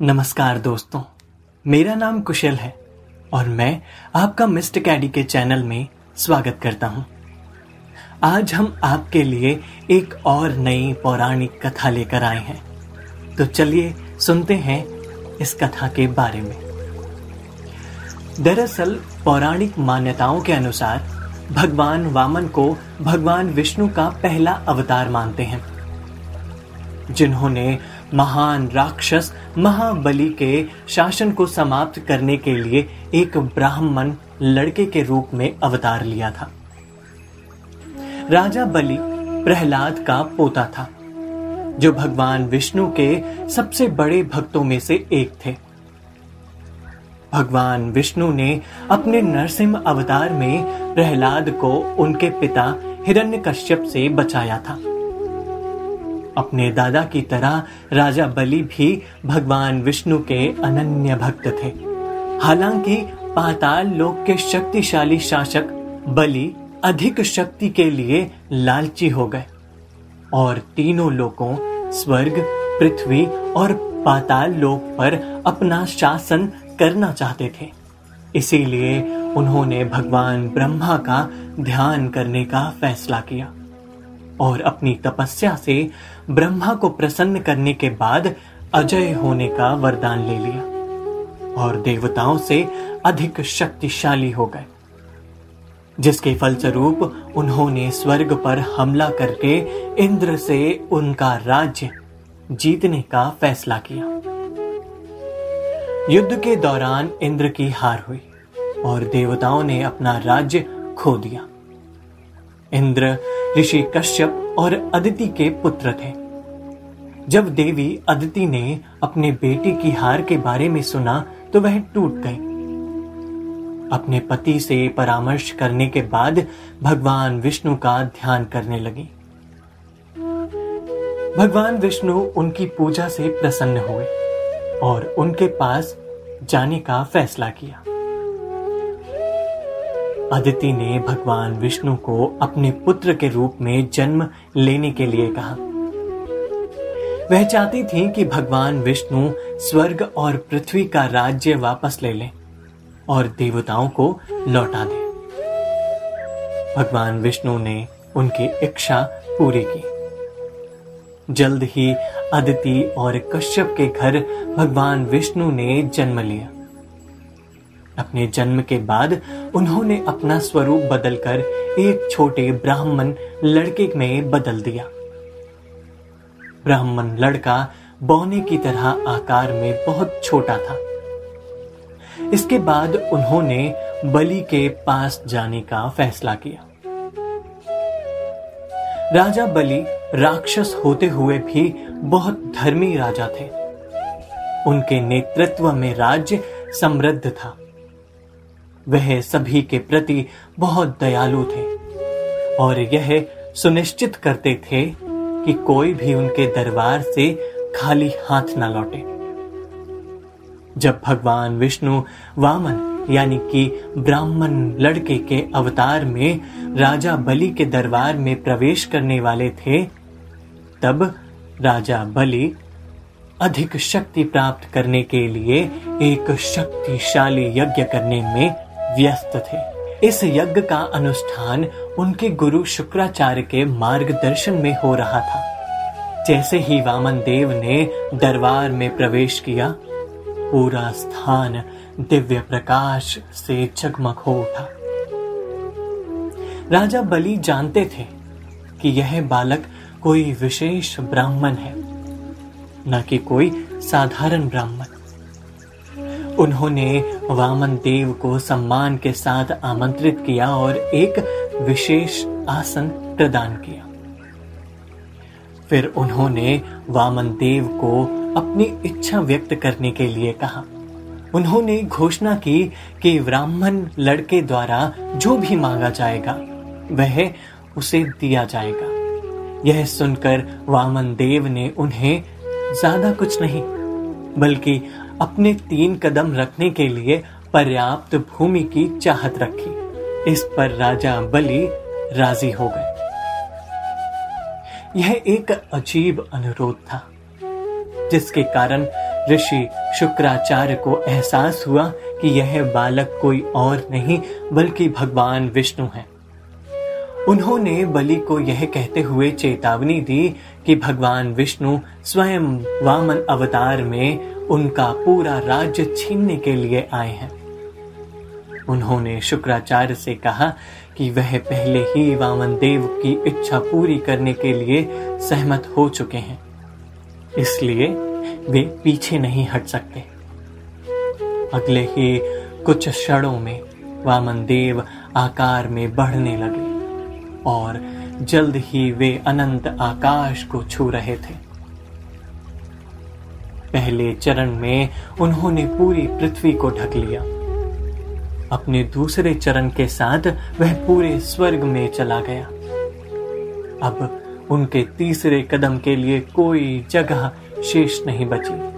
नमस्कार दोस्तों, मेरा नाम कुशल है और मैं आपका मिस्टर कैडी के चैनल में स्वागत करता हूँ। आज हम आपके लिए एक और नई पौराणिक कथा लेकर आए हैं तो चलिए सुनते हैं इस कथा के बारे में दरअसल, पौराणिक मान्यताओं के अनुसार, भगवान वामन को भगवान विष्णु का पहला अवतार मानते हैं, जिन्होंने महान राक्षस महाबली के शासन को समाप्त करने के लिए एक ब्राह्मण लड़के के रूप में अवतार लिया था। राजा बलि प्रहलाद का पोता था, जो भगवान विष्णु के सबसे बड़े भक्तों में से एक थे। भगवान विष्णु ने अपने नरसिंह अवतार में प्रहलाद को उनके पिता हिरण्यकश्यप से बचाया था। अपने दादा की तरह राजा बलि भी भगवान विष्णु के अनन्य भक्त थे। हालाँकि पाताल लोक के शक्तिशाली शासक बलि अधिक शक्ति के लिए लालची हो गए और तीनों लोगों स्वर्ग, पृथ्वी और पाताल लोक पर अपना शासन करना चाहते थे। इसीलिए उन्होंने भगवान ब्रह्मा का ध्यान करने का फैसला किया। और अपनी तपस्या से ब्रह्मा को प्रसन्न करने के बाद अजय होने का वरदान ले लिया और देवताओं से अधिक शक्तिशाली हो गए, जिसके फलस्वरूप उन्होंने स्वर्ग पर हमला करके इंद्र से उनका राज्य जीतने का फैसला किया। युद्ध के दौरान इंद्र की हार हुई और देवताओं ने अपना राज्य खो दिया। इंद्र, ऋषि कश्यप और अदिति के पुत्र थे। जब देवी अदिति ने अपने बेटे की हार के बारे में सुना तो वह टूट गई। अपने पति से परामर्श करने के बाद भगवान विष्णु का ध्यान करने लगी। भगवान विष्णु उनकी पूजा से प्रसन्न हुए और उनके पास जाने का फैसला किया। अदिति ने भगवान विष्णु को अपने पुत्र के रूप में जन्म लेने के लिए कहा। वह चाहती थी कि भगवान विष्णु स्वर्ग और पृथ्वी का राज्य वापस ले लें और देवताओं को लौटा दें। भगवान विष्णु ने उनकी इच्छा पूरी की। जल्द ही अदिति और कश्यप के घर भगवान विष्णु ने जन्म लिया। अपने जन्म के बाद उन्होंने अपना स्वरूप बदलकर एक छोटे ब्राह्मण लड़के में बदल दिया। ब्राह्मण लड़का बौने की तरह आकार में बहुत छोटा था। इसके बाद उन्होंने बलि के पास जाने का फैसला किया। राजा बलि राक्षस होते हुए भी बहुत धर्मी राजा थे। उनके नेतृत्व में राज्य समृद्ध था। वह सभी के प्रति बहुत दयालु थे। और यह सुनिश्चित करते थे कि कोई भी उनके दरबार से खाली हाथ न लौटे। जब भगवान विष्णु वामन, यानी कि ब्राह्मण लड़के के अवतार में राजा बलि के दरबार में प्रवेश करने वाले थे, तब राजा बलि अधिक शक्ति प्राप्त करने के लिए एक शक्तिशाली यज्ञ करने में व्यस्त थे। इस यज्ञ का अनुष्ठान उनके गुरु शुक्राचार्य के मार्गदर्शन में हो रहा था। जैसे ही वामन देव ने दरबार में प्रवेश किया, पूरा स्थान दिव्य प्रकाश से जगमग हो उठा। राजा बलि जानते थे कि यह बालक कोई विशेष ब्राह्मण है, न कि कोई साधारण ब्राह्मण। उन्होंने वामन देव को सम्मान के साथ आमंत्रित किया और एक विशेष आसन प्रदान किया। फिर उन्होंने वामन देव को अपनी इच्छा व्यक्त करने के लिए कहा। उन्होंने घोषणा की कि ब्राह्मण लड़के द्वारा जो भी मांगा जाएगा, वह उसे दिया जाएगा। यह सुनकर वामन देव ने उन्हें ज़्यादा कुछ नहीं, बल्कि अपने तीन कदम रखने के लिए पर्याप्त भूमि की चाहत रखी। इस पर राजा बलि राज़ी हो गए। यह एक अजीब अनुरोध था, जिसके कारण ऋषि शुक्राचार्य को एहसास हुआ कि यह बालक कोई और नहीं, बल्कि भगवान विष्णु है। उन्होंने बलि को यह कहते हुए चेतावनी दी कि भगवान विष्णु स्वयं वामन अवतार में उनका पूरा राज्य छीनने के लिए आए हैं। उन्होंने शुक्राचार्य से कहा कि वह पहले ही वामन देव की इच्छा पूरी करने के लिए सहमत हो चुके हैं। इसलिए वे पीछे नहीं हट सकते। अगले ही कुछ क्षणों में वामन देव आकार में बढ़ने लगे और जल्द ही वे अनंत आकाश को छू रहे थे। पहले चरण में उन्होंने पूरी पृथ्वी को ढक लिया। अपने दूसरे चरण के साथ वह पूरे स्वर्ग में चला गया। अब उनके तीसरे कदम के लिए कोई जगह शेष नहीं बची।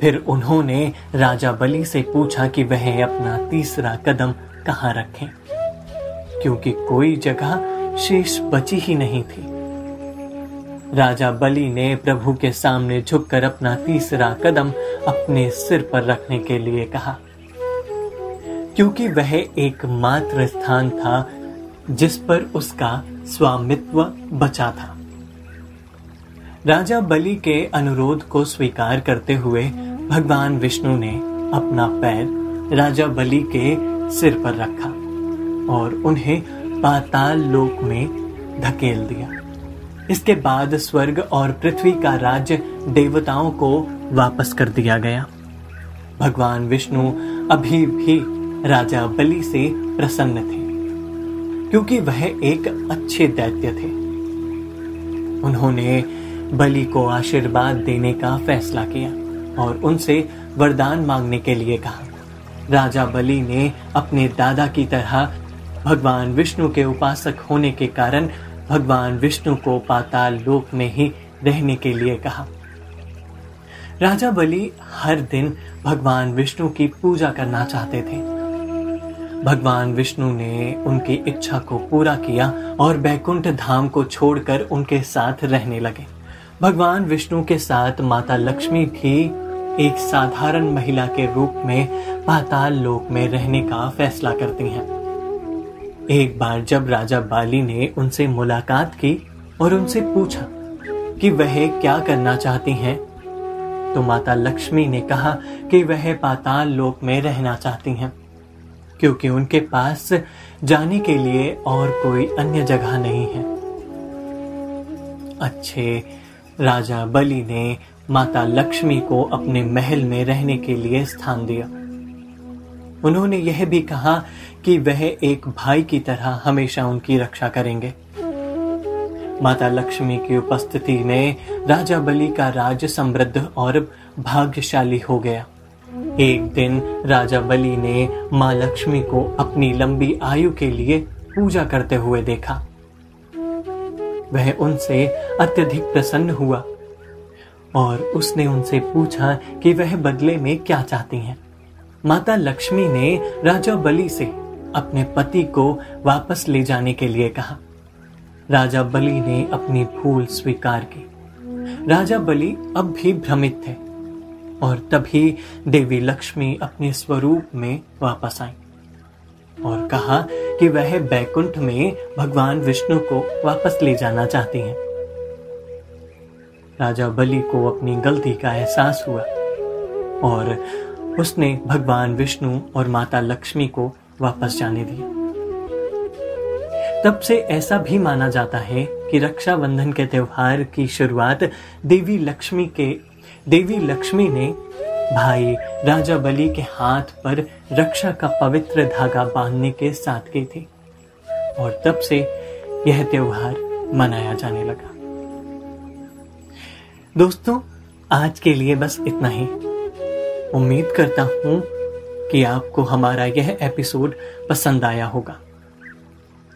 फिर उन्होंने राजा बलि से पूछा कि वह अपना तीसरा कदम कहाँ रखें? क्योंकि कोई जगह शेष बची ही नहीं थी। राजा बलि ने प्रभु के सामने झुककर अपना तीसरा कदम अपने सिर पर रखने के लिए कहा। क्योंकि वह एक मात्र स्थान था जिस पर उसका स्वामित्व बचा था। राजा बलि के अनुरोध को स्वीकार करते हुए भगवान विष्णु ने अपना पैर राजा बलि के सिर पर रखा और उन्हें पाताल लोक में धकेल दिया। इसके बाद स्वर्ग और पृथ्वी का राज्य देवताओं को वापस कर दिया गया। भगवान विष्णु अभी भी राजा बलि से प्रसन्न थे, क्योंकि वह एक अच्छे दैत्य थे। उन्होंने बलि को आशीर्वाद देने का फैसला किया और उनसे वरदान मांगने के लिए कहा। राजा बलि ने अपने दादा की तरह भगवान विष्णु के उपासक होने के कारण भगवान विष्णु को पाताल लोक में ही रहने के लिए कहा। राजा बलि हर दिन भगवान विष्णु की पूजा करना चाहते थे। भगवान विष्णु ने उनकी इच्छा को पूरा किया और बैकुंठ धाम को छोड़कर उनके साथ रहने लगे। भगवान विष्णु के साथ माता लक्ष्मी भी एक साधारण महिला के रूप में पाताल लोक में रहने का फैसला करती हैं। एक बार जब राजा बाली ने उनसे मुलाकात की और उनसे पूछा कि वह क्या करना चाहती हैं तो माता लक्ष्मी ने कहा कि वह पाताल लोक में रहना चाहती हैं, क्योंकि उनके पास जाने के लिए और कोई अन्य जगह नहीं है। अच्छे राजा बलि ने माता लक्ष्मी को अपने महल में रहने के लिए स्थान दिया। उन्होंने यह भी कहा कि वह एक भाई की तरह हमेशा उनकी रक्षा करेंगे। माता लक्ष्मी की उपस्थिति में राजा बलि का राज्य समृद्ध और भाग्यशाली हो गया। एक दिन राजा बलि ने माँ लक्ष्मी को अपनी लंबी आयु के लिए पूजा करते हुए देखा। वह उनसे अत्यधिक प्रसन्न हुआ और उसने उनसे पूछा कि वह बदले में क्या चाहती हैं। माता लक्ष्मी ने राजा बलि से अपने पति को वापस ले जाने के लिए कहा। राजा बलि ने अपनी भूल स्वीकार की। राजा बलि अब भी भ्रमित थे और तभी देवी लक्ष्मी अपने स्वरूप में वापस आई और कहा कि वह बैकुंठ में भगवान विष्णु को वापस ले जाना चाहती हैं। राजा बलि को अपनी गलती का एहसास हुआ और उसने भगवान विष्णु और माता लक्ष्मी को वापस जाने दिया। तब से ऐसा भी माना जाता है कि रक्षाबंधन के त्योहार की शुरुआत देवी लक्ष्मी के, देवी लक्ष्मी ने भाई राजा बलि के हाथ पर रक्षा का पवित्र धागा बांधने के साथ की थी और तब से यह त्योहार मनाया जाने लगा। दोस्तों, आज के लिए बस इतना ही। उम्मीद करता हूँ कि आपको हमारा यह एपिसोड पसंद आया होगा।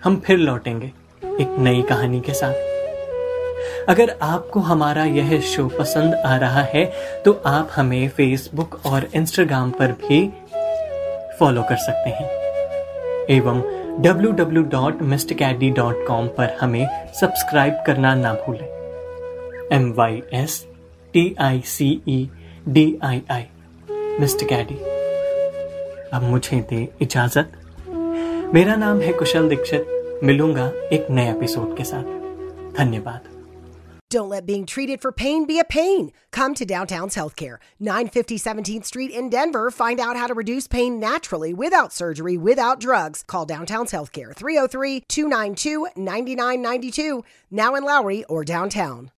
हम फिर लौटेंगे एक नई कहानी के साथ। अगर आपको हमारा यह शो पसंद आ रहा है तो आप हमें फेसबुक और इंस्टाग्राम पर भी फॉलो कर सकते हैं। एवं www.mrcaddy.com पर हमें सब्सक्राइब करना ना भूलें। M Y S T I C E D I I mister Caddy अब मुझे दे इजाजत मेरा नाम है कुशल दीक्षित मिलूंगा एक नए एपिसोड के साथ धन्यवाद Don't let being treated for pain be a pain. Come to Downtown's Healthcare, 950 17th Street in Denver. Find out how to reduce pain naturally without surgery, without drugs. Call Downtown's Healthcare, 303 292 9992, now in Lowry or downtown.